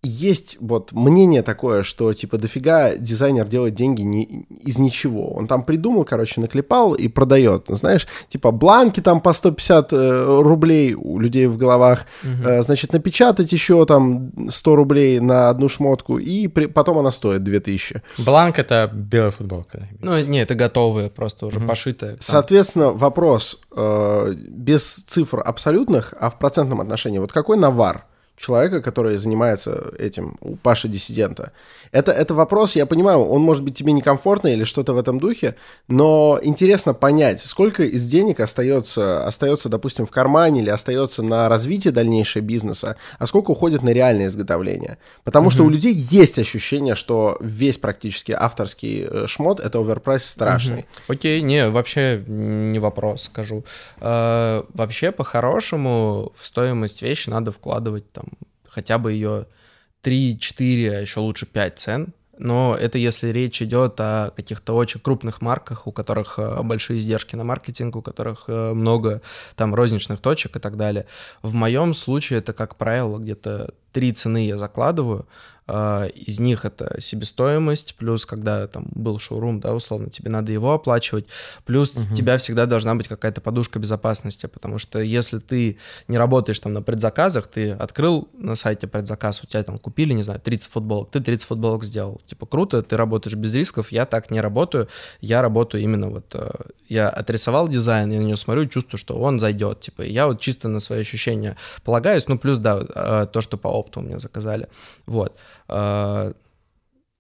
есть вот мнение такое, что типа дофига дизайнер делает деньги не, из ничего. Он там придумал, короче, наклепал и продает. Знаешь, типа бланки там по 150 э, рублей у людей в головах, угу. э, значит, напечатать еще там 100 рублей на одну шмотку, и при, потом она стоит 2000. Бланк — это белая футболка. Ну, не, это готовые, просто уже угу. пошитые. Соответственно, вопрос э, без цифр абсолютных, а в процентном отношении. Вот какой навар? Человека, который занимается этим, у Паши Диссидента. Это, это вопрос, я понимаю, он может быть тебе некомфортно или что-то в этом духе, но интересно понять, сколько из денег остается, остается, допустим, в кармане или остается на развитие дальнейшего бизнеса, а сколько уходит на реальное изготовление. Потому угу. что у людей есть ощущение, что весь практически авторский э, шмот — это оверпрайс страшный. Угу. Окей, не, вообще не вопрос, скажу. Э, вообще, по-хорошему, в стоимость вещи надо вкладывать там хотя бы ее 3-4, а еще лучше 5 цен. Но это если речь идет о каких-то очень крупных марках, у которых э, большие издержки на маркетинг, у которых э, много там розничных точек и так далее. В моем случае это, как правило, где-то три цены я закладываю, из них это себестоимость, плюс когда там был шоурум, да, условно, тебе надо его оплачивать, плюс угу. у тебя всегда должна быть какая-то подушка безопасности, потому что если ты не работаешь там на предзаказах, ты открыл на сайте предзаказ, у тебя там купили, не знаю, 30 футболок, ты 30 футболок сделал, типа круто, ты работаешь без рисков, я так не работаю, я работаю именно вот, э, я отрисовал дизайн, я на него смотрю, чувствую, что он зайдет, типа, я вот чисто на свои ощущения полагаюсь, ну, плюс, да, э, то, что по опту у меня заказали, вот. А,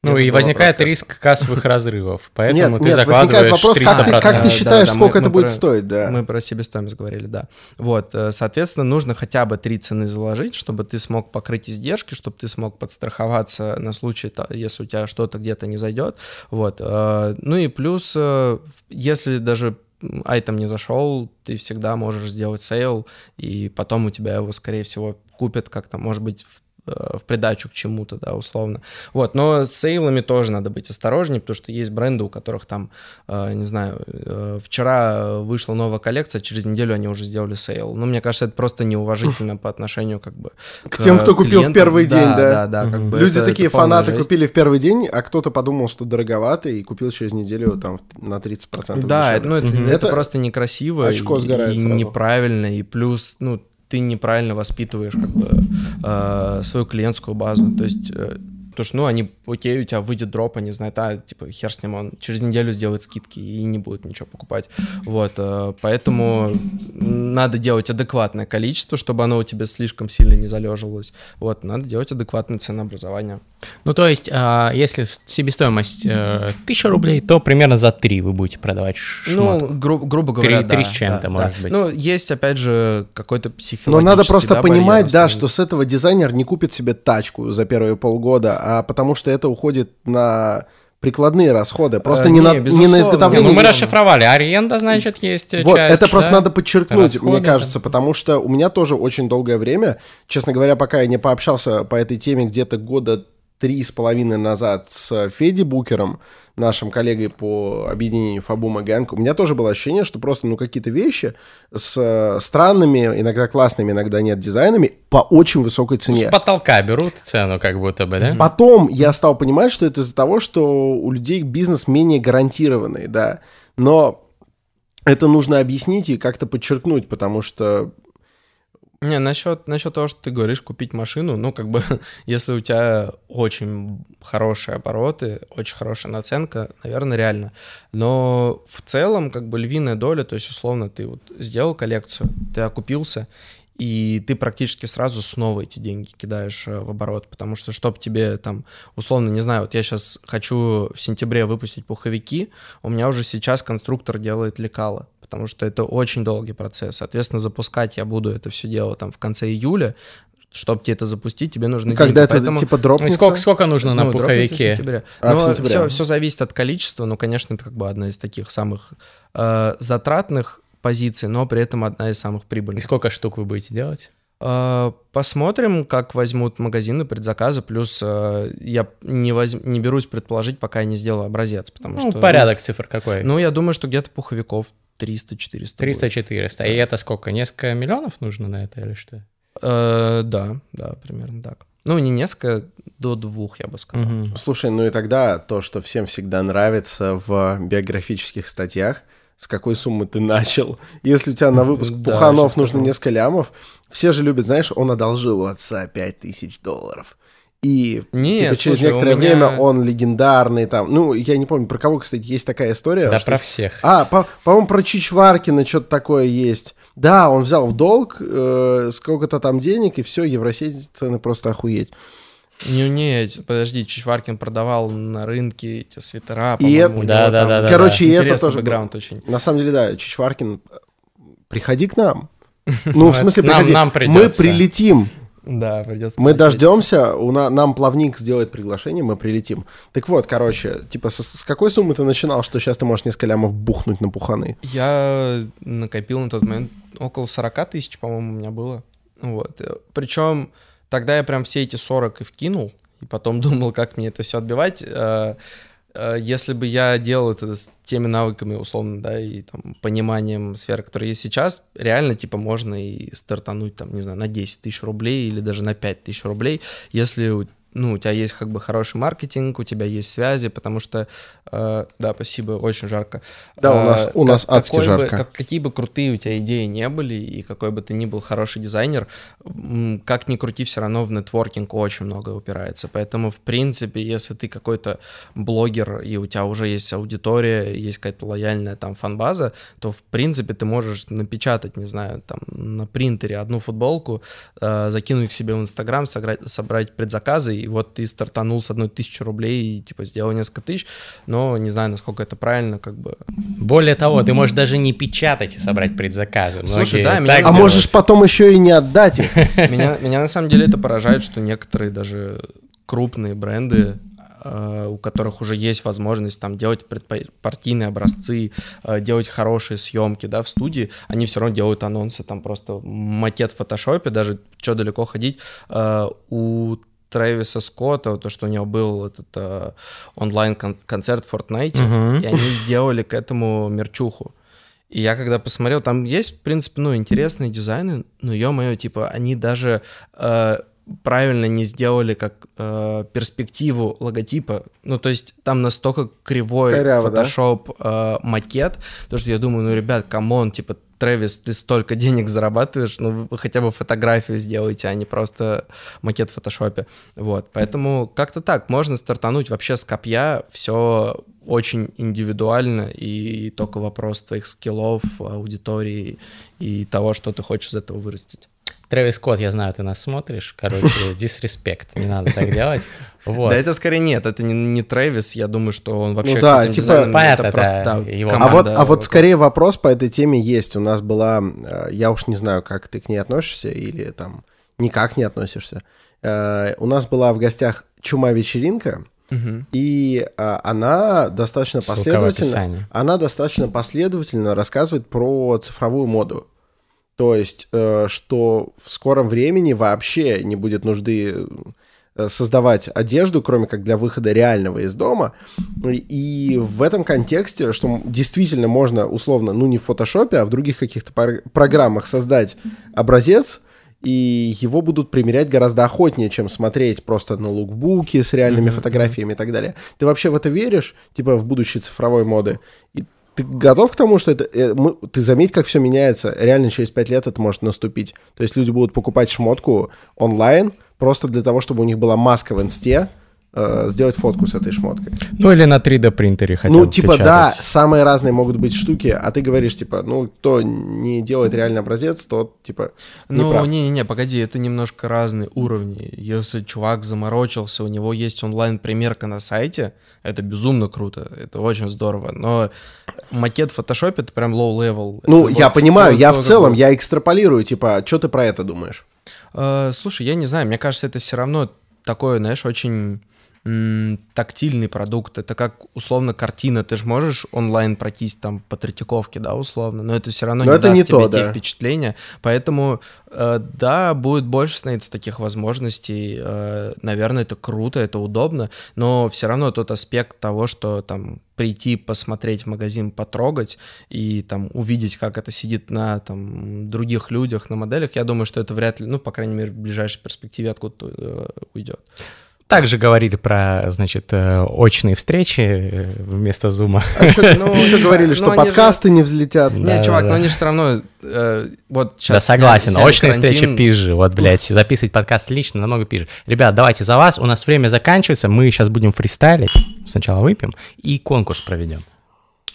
ну и возникает вопрос, риск кассовых разрывов, (laughs) поэтому нет, ты нет, закладываешь вопрос, 300%. Как ты, как ты считаешь, да, да, сколько мы, это мы будет про, стоить, да? Мы про себестоимость говорили, да. Вот, э, соответственно, нужно хотя бы три цены заложить, чтобы ты смог покрыть издержки, чтобы ты смог подстраховаться на случай, если у тебя что-то где-то не зайдет. Вот. Э, ну и плюс, э, если даже item не зашел, ты всегда можешь сделать sale, и потом у тебя его, скорее всего, купят как-то, может быть, в в придачу к чему-то, да, условно. Вот, но с sale ами тоже надо быть осторожнее, потому что есть бренды, у которых там, э, не знаю, э, вчера вышла новая коллекция, через неделю они уже сделали sale. Ну, мне кажется, это просто неуважительно по отношению как бы к, к тем, кто купил клиентам. в первый день, да. Да, да, как бы Люди это, такие это фанаты жесть. купили в первый день, а кто-то подумал, что дороговато и купил через неделю там на 30% Да, это, ну, это, м это просто некрасиво очко и, и неправильно, и плюс, ну, ты неправильно воспитываешь как бы э, свою клиентскую базу. То есть э, Потому что, ну, они, окей, у тебя выйдет дроп, они знают, а, типа, хер с ним, он через неделю сделает скидки и не будет ничего покупать. Вот, э, поэтому надо делать адекватное количество, чтобы оно у тебя слишком сильно не залеживалось. Вот, надо делать адекватное ценообразование. Ну, то есть, а, если себестоимость э, 1000 рублей, то примерно за 3 вы будете продавать шмотку. Ну, гру- грубо говоря, Три- да. три с чем-то, да, может да. быть. Ну, есть, опять же, какой-то психологический, Но надо просто да, понимать, барьер да, что с этого дизайнер не купит себе тачку за первые полгода, а потому что это уходит на прикладные расходы. Просто Э, не, не, на, не на Не, изготовление. ну мы расшифровали. Аренда, значит, есть э, Вот, часть, это просто да? надо подчеркнуть, Расходы, мне кажется, потому что у меня тоже очень долгое время, честно говоря, пока я не пообщался по этой теме где-то года три с половиной назад с Федей Букером, нашим коллегой по объединению Фабума Гэнг, у меня тоже было ощущение, что просто ну какие-то вещи с э, странными, иногда классными, иногда нет дизайнами по очень высокой цене. С потолка берут цену, как будто бы, да? Потом я стал понимать, что это из-за того, что у людей бизнес менее гарантированный, да. Но это нужно объяснить и как-то подчеркнуть, потому что Не, насчет, насчет того, что ты говоришь, купить машину, ну, как бы, (laughs) если у тебя очень хорошие обороты, очень хорошая наценка, наверное, реально. Но в целом, как бы, львиная доля, то есть, условно, ты вот сделал коллекцию, ты окупился, и ты практически сразу снова эти деньги кидаешь э, в оборот, потому что, чтобы тебе там, условно, не знаю, вот я сейчас хочу в сентябре выпустить пуховики, у меня уже сейчас конструктор делает лекало, потому что это очень долгий процесс. Соответственно, запускать я буду это все дело там в конце июля, чтобы тебе это запустить, тебе нужны когда деньги. это Поэтому- типа Ну, и дропнется... сколько, сколько нужно на ну, в пуховике? сентябре. А, в Но сентябре. Все, все зависит от количества. Ну, конечно, это как бы одна из таких самых э, затратных позиций, но при этом одна из самых И прибыльных. сколько штук вы будете делать? Э, Посмотрим, как возьмут магазины предзаказы. Плюс э, я не, возь- не берусь предположить, пока я не сделаю образец. Потому Ну, что, порядок цифр какой? Ну, я думаю, что где-то пуховиков 300-400. будет. 300-400. И это сколько? Несколько миллионов нужно на это или что? Э, да, да, примерно так. Ну, не несколько, до двух, я бы сказал. Мгм. Слушай, ну и тогда то, что всем всегда нравится в биографических статьях, с какой суммы ты начал. Если у тебя на выпуск Да, пуханов нужно скажу. несколько лямов, все же любят, знаешь, он одолжил у отца 5000 долларов. И Нет, типа, через слушай, некоторое меня- время он легендарный там. Ну, я не помню, про кого, кстати, есть такая история. Да что- про всех. А, по- по-моему, про Чичваркина что-то такое есть. Да, он взял в долг э, сколько-то там денег, и все, Евросеть цены просто охуеть. Не, не, подожди, Чичваркин продавал на рынке эти свитера, И это- Да, да, там да, да, Короче, и это тоже... бэкграунд очень. На самом деле, да, Чичваркин, приходи к нам. Ну, в это смысле, приходи. нам Мы придется. прилетим. Да, придется. Мы дождемся, у на- нам плавник сделает приглашение, мы прилетим. Так вот, короче, типа, с, с какой суммы ты начинал, что сейчас ты можешь несколько лямов бухнуть на пуханы? Я накопил на тот момент около 40 тысяч, по-моему, у меня было. Вот. Причем тогда я прям все эти 40 и вкинул, и потом (laughs) думал, как мне это все отбивать. Э, э, Если бы я делал это с теми навыками, условно, да, и там пониманием сферы, которые есть сейчас, реально, типа, можно и стартануть, там, не знаю, на 10 тысяч рублей или даже на 5 тысяч рублей, если ну, у тебя есть как бы хороший маркетинг, у тебя есть связи, потому что, э, да, спасибо, очень жарко. Да, у Э, нас- у нас адски какой бы- жарко. как- какие бы крутые у тебя идеи не были, и какой бы ты ни был хороший дизайнер, как ни крути, все равно в нетворкинг очень много упирается. Поэтому, в принципе, если ты какой-то блогер, и у тебя уже есть аудитория, есть какая-то лояльная там фанбаза, то, в принципе, ты можешь напечатать, не знаю, там, на принтере одну футболку, э, закинуть к себе в Инстаграм, сограть- собрать предзаказы, и вот ты стартанул с одной тысячи рублей и, типа, сделал несколько тысяч, но не знаю, насколько это правильно, как бы, Более того, ты можешь даже не печатать и собрать предзаказы. Слушай, Многие да, меня- А можешь потом еще и не отдать их. (laughs) Меня, меня на самом деле это поражает, что некоторые даже крупные бренды, э, у которых уже есть возможность там делать предпо- партийные образцы, э, делать хорошие съемки, да, в студии, они все равно делают анонсы, там просто макет в фотошопе, даже что далеко ходить, э, у Трэвиса Скотта, то, что у него был этот э, онлайн-концерт в Fortnite, Мгм. и они сделали к этому мерчуху. И я когда посмотрел, там есть, в принципе, ну, интересные дизайны, но, ё-моё, типа, они даже э, правильно не сделали как э, перспективу логотипа. Ну, то есть там настолько кривой Коряво, да? Photoshop э, макет, то что я думаю, ну, ребят, come on, типа, Трэвис, ты столько денег зарабатываешь, ну, вы хотя бы фотографию сделайте, а не просто макет в фотошопе. Вот, поэтому как-то так, можно стартануть вообще с копья, все очень индивидуально, и только вопрос твоих скиллов, аудитории и того, что ты хочешь из этого вырастить. Трэвис Скотт, я знаю, ты нас смотришь. Короче, (laughs) дисреспект, не надо так делать. Вот. Да это скорее нет, это не, не Трэвис, я думаю, что он вообще Ну да, типа, понятно, это просто, да, да, его А вот, команда а вот вокруг. скорее вопрос по этой теме есть. У нас была, э, я уж не знаю, как ты к ней относишься или там никак не относишься. Э, У нас была в гостях чума-вечеринка, и а, она достаточно Ссылка последовательно, она достаточно последовательно рассказывает про цифровую моду. То есть, э, что в скором времени вообще не будет нужды э, создавать одежду, кроме как для выхода реального из дома. И в этом контексте, что действительно можно условно, ну не в фотошопе, а в других каких-то программах создать образец, и его будут примерять гораздо охотнее, чем смотреть просто на лукбуки с реальными фотографиями и так далее. Ты вообще в это веришь, типа в будущее цифровой моды? И ты готов к тому, что это... э, ты заметь, как все меняется. Реально через пять лет это может наступить. То есть люди будут покупать шмотку онлайн просто для того, чтобы у них была маска в инсте, э, сделать фотку с этой шмоткой. Ну или на 3D принтере хотя ну, бы типа, да, печатать. самые разные могут быть штуки, а ты говоришь, типа, ну, кто не делает реальный образец, тот, типа, не Ну, прав. не-не-не, погоди, это немножко разные уровни. Если чувак заморочился, у него есть онлайн-примерка на сайте, это безумно круто, это очень здорово. Но макет в фотошопе — это прям low-level. Ну, Это я вот понимаю, я в целом, я экстраполирую, типа, что ты про это думаешь? Э, слушай, я не знаю, мне кажется, это все равно такой, знаешь, очень тактильный продукт. Это как, условно, картина. Ты же можешь онлайн пройтись там по Третьяковке, да, условно, но это все равно Но не это даст не тебе то, те да. впечатления. Поэтому, э, да, будет больше становиться таких возможностей. Э, наверное, это круто, это удобно, но все равно тот аспект того, что там прийти, посмотреть в магазин, потрогать и там увидеть, как это сидит на там других людях, на моделях, я думаю, что это вряд ли, ну, по крайней мере, в ближайшей перспективе откуда-то э, уйдет. Также говорили про, значит, э, очные встречи э, вместо зума. Ну, (laughs) Еще говорили, ну, что они же- подкасты не взлетят. Не, Да, чувак, да, но да. они же все равно э, вот Да, сейчас согласен. Очные встречи пизже. Вот, блядь, записывать подкаст лично намного пизже. Ребят, давайте за вас. У нас время заканчивается. Мы сейчас будем фристайлить. Сначала выпьем и конкурс проведем.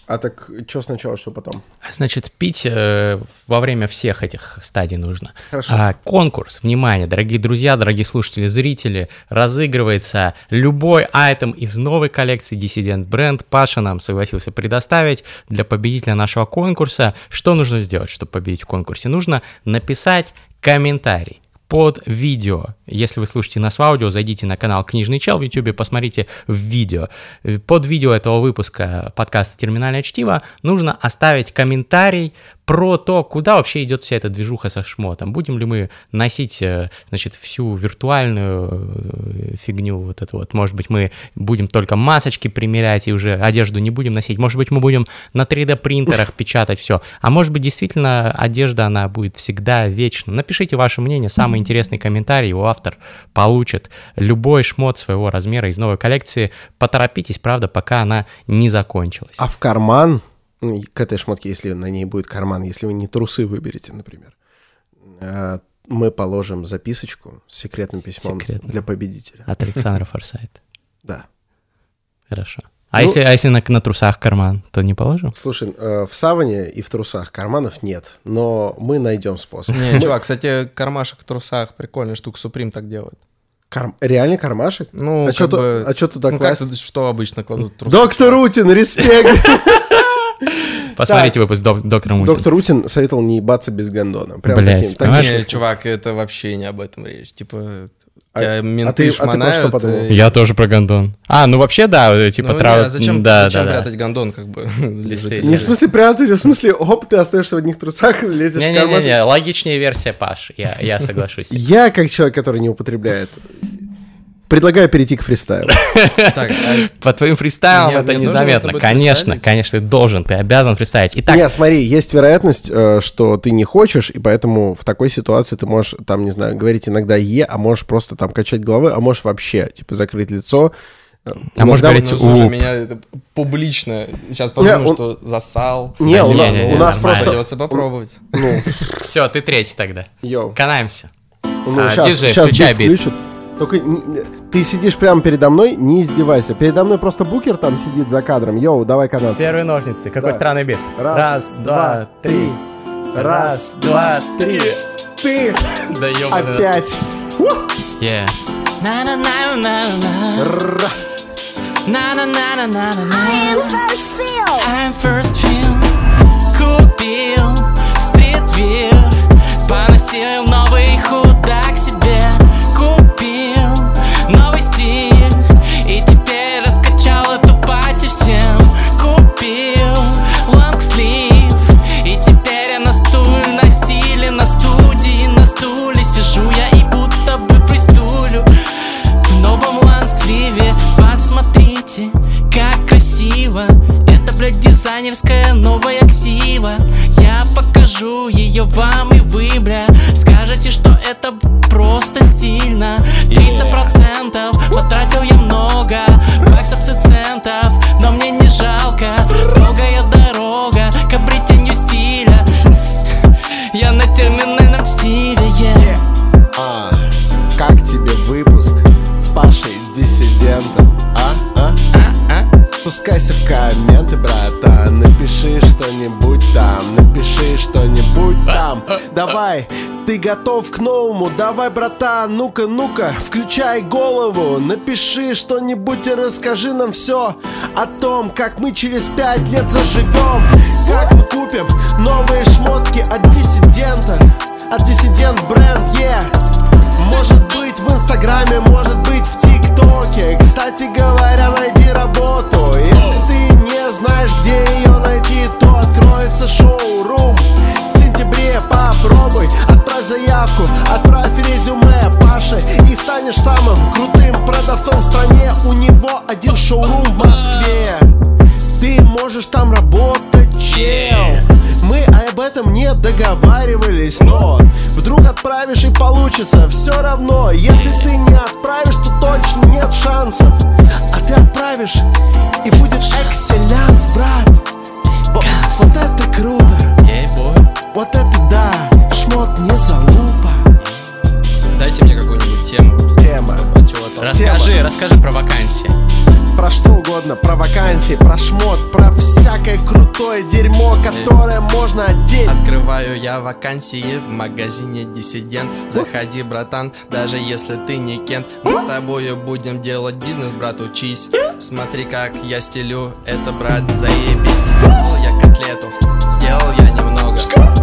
А так что сначала, что потом? Значит, пить э, во время всех этих стадий нужно. Хорошо. А, конкурс, внимание, дорогие друзья, дорогие слушатели, зрители, разыгрывается любой айтем из новой коллекции Dissident Brand. Паша нам согласился предоставить для победителя нашего конкурса. Что нужно сделать, чтобы победить в конкурсе? Нужно написать комментарий под видео. Если вы слушаете нас в аудио, зайдите на канал Книжный Чел в YouTube, посмотрите в видео. Э, Под видео этого выпуска подкаста «Терминальное чтиво» нужно оставить комментарий про то, куда вообще идет вся эта движуха со шмотом. Будем ли мы носить, э, значит, всю виртуальную э, фигню вот эту вот. Может быть, мы будем только масочки примерять и уже одежду не будем носить. Может быть, мы будем на 3D принтерах печатать все. А может быть, действительно, одежда, она будет всегда вечно. Напишите ваше мнение, самый интересный комментарий, его автор получит любой шмот своего размера из новой коллекции. Поторопитесь, правда, пока она не закончилась. А в карман, ну, к этой шмотке, если на ней будет карман, если вы не трусы выберете, например, э, мы положим записочку с секретным письмом Секретно. для победителя. От Александра Форсайта. (laughs) Да. Хорошо. А Ну- если, а если на, на трусах карман, то не положим? Слушай, э, в саване и в трусах карманов нет, но мы найдем способ. Не, чувак, кстати, кармашек в трусах, прикольная штука, Supreme так делает. Кар- Реальный кармашек? Ну, а как что бы- а туда ну, как класть? тут- что обычно кладут в трусы? Доктор Утин, респект! (laughs) Посмотрите выпуск док- доктора Мутина. Доктор Утин советовал не ебаться без гондона. Прям Блядь, таким- понимаешь, таким Не, чувак, это вообще не об этом речь. Типа, А- тебя а менты ты- а ты про что шмонают, подумал? и- Я тоже про гондон. А, ну вообще, да, э, типа Ну, трав- не, а зачем, да, зачем да, да. прятать гондон, как бы? (laughs) Не в смысле прятать, а в смысле, оп, ты остаешься в одних трусах, лезешь в кармашек. Не-не-не, логичнее версия, Паш, я, я соглашусь. Я, как человек, который не употребляет Предлагаю перейти к фристайлу. (laughs) А По твоим фристайлам это незаметно. Конечно, конечно, ты должен, ты обязан фристайлить. Итак, Нет, смотри, есть вероятность, э, что ты не хочешь, и поэтому в такой ситуации ты можешь, там, не знаю, говорить иногда «е», а можешь просто там качать головы, а можешь вообще, типа, закрыть лицо. Э, А можешь иногда- говорить, ну, слушай, «Уп». меня это публично сейчас подумаю, он- что засал. Не, Да у, не, не, не, у нас нормально. просто... Придется попробовать. Ну, все, ты третий тогда. йоу. Канаемся. Ну, А, сейчас, диджей, сейчас включай бит бит. Только не- ты сидишь прямо передо мной, не издевайся. Передо мной просто букер там сидит за кадром. Йоу, давай канадцы. Первые ножницы. Какой Да. странный бит. Раз, два, три. Раз, два, три. Ты Да ёбаный. опять. Yeah. Ра. I am first feel. I'm first feel Купил стритвир Поносил новый Дизайнерская новая ксива Я покажу ее вам и вы, бля Скажете, что это просто стильно 300% потратил я много Баксов и центов Но мне не жалко Долгая дорога к обретению стиля Я на терминальном чтиве, yeah. А, как тебе выпуск с Пашей диссидентом? А? А? Спускайся в комменты, братан Напиши что-нибудь там Напиши что-нибудь (laughs) там. Давай, ты готов к новому? Давай, братан, ну-ка, ну-ка Включай голову. Напиши что-нибудь и расскажи нам все О том, как мы через пять лет заживем Как мы купим новые шмотки от диссидента От диссидент бренд, yeah. Может быть в инстаграме, может быть в тиктоке. Кстати говоря, найди работу. Если ты знаешь, где ее найти То откроется шоу-рум. В сентябре попробуй Отправь заявку, отправь резюме Паше И станешь самым крутым продавцом в стране. У него один шоу-рум в Москве. Ты можешь там работать, об этом не договаривались, но Вдруг отправишь и получится все равно. Если ты не отправишь, то точно нет шансов. А ты отправишь и будет экселянс, брат. Во- Вот, это круто, вот это да Шмот не залупа. Дайте мне какую-нибудь тему. Тема. От чего-то. Расскажи, расскажи про вакансии. Про что угодно, про вакансии, про шмот Про всякое крутое дерьмо, которое можно одеть. Открываю я вакансии в магазине Диссидент Заходи, братан, даже если ты не Кент Мы с тобою будем делать бизнес, брат, учись. Смотри, как я стелю, это, брат, заебись. Сделал я котлету, сделал я немного.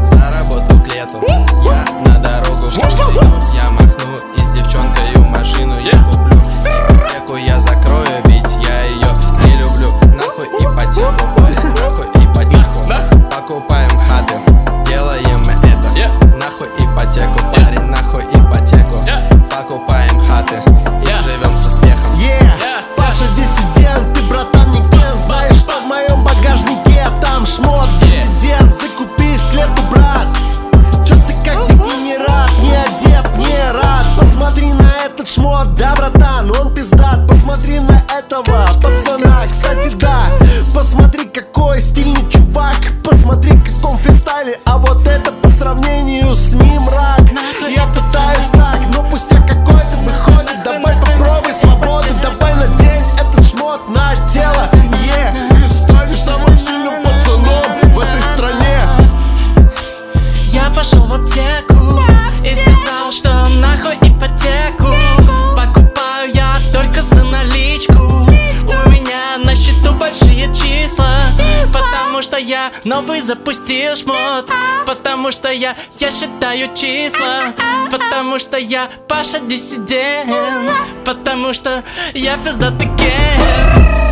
Заработал к лету, я на дорогу Я махну и с девчонкой машину. Я куплю запусти шмот Потому что я, я считаю числа Потому что я Паша диссидент Потому что я пиздатый гей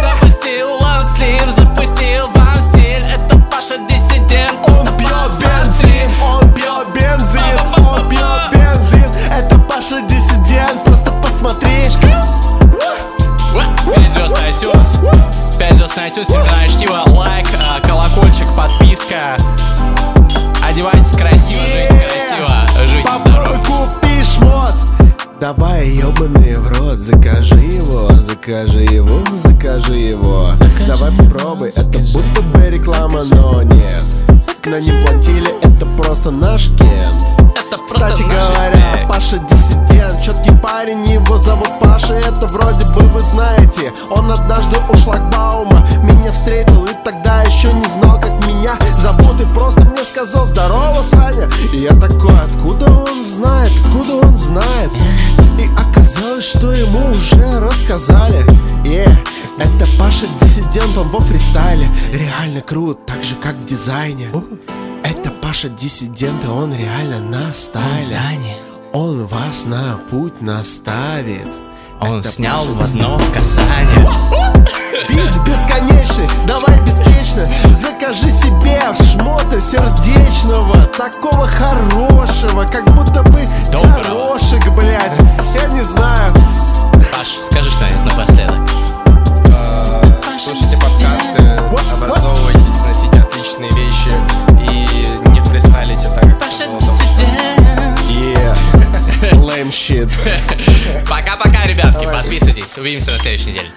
Запустил long sleeve, запустил вам стиль Это Паша диссидент. Он пьет бензин, он пьет бензин Он пьет бензин, это Паша диссидент Просто посмотри. Пять звезд iTunes 5 звезд на iTunes, телеканал Чтиво, лайк, э, колокольчик, подписка. Одевайтесь красиво, yeah. жить красиво, жить Попробуй здорово. купи шмот. Давай, ебаный в рот, закажи его, закажи его, закажи его. Закажи Давай попробуй, его, это будто бы реклама, но нет. Но не платили, это просто наш кент. Это просто Кстати говоря, респект. Паша диссидент Четкий парень, его зовут Паша Это вроде бы вы знаете. Он однажды у шлагбаума Меня встретил и тогда еще не знал, как меня зовут. И просто мне сказал здорово, Саня! И я такой, откуда он знает, откуда он знает? И оказалось, что ему уже рассказали. Е, это Паша диссидент, он во фристайле. Реально крут, так же как в дизайне Паша диссидент, и он реально на стайле. Он вас на путь наставит. Он Это снял Паша в одно касание. Бит бесконечный, давай бесконечно Закажи себе шмота сердечного Такого хорошего, как будто бы Доброго. горошек, блядь Я не знаю Паш, скажи что-нибудь напоследок. Э, Слушайте подкасты, образовывайтесь, носите отличные вещи и как Паша это. Yeah, (laughs) lame shit (laughs) Пока-пока, ребятки, подписывайтесь. Увидимся на следующей неделе.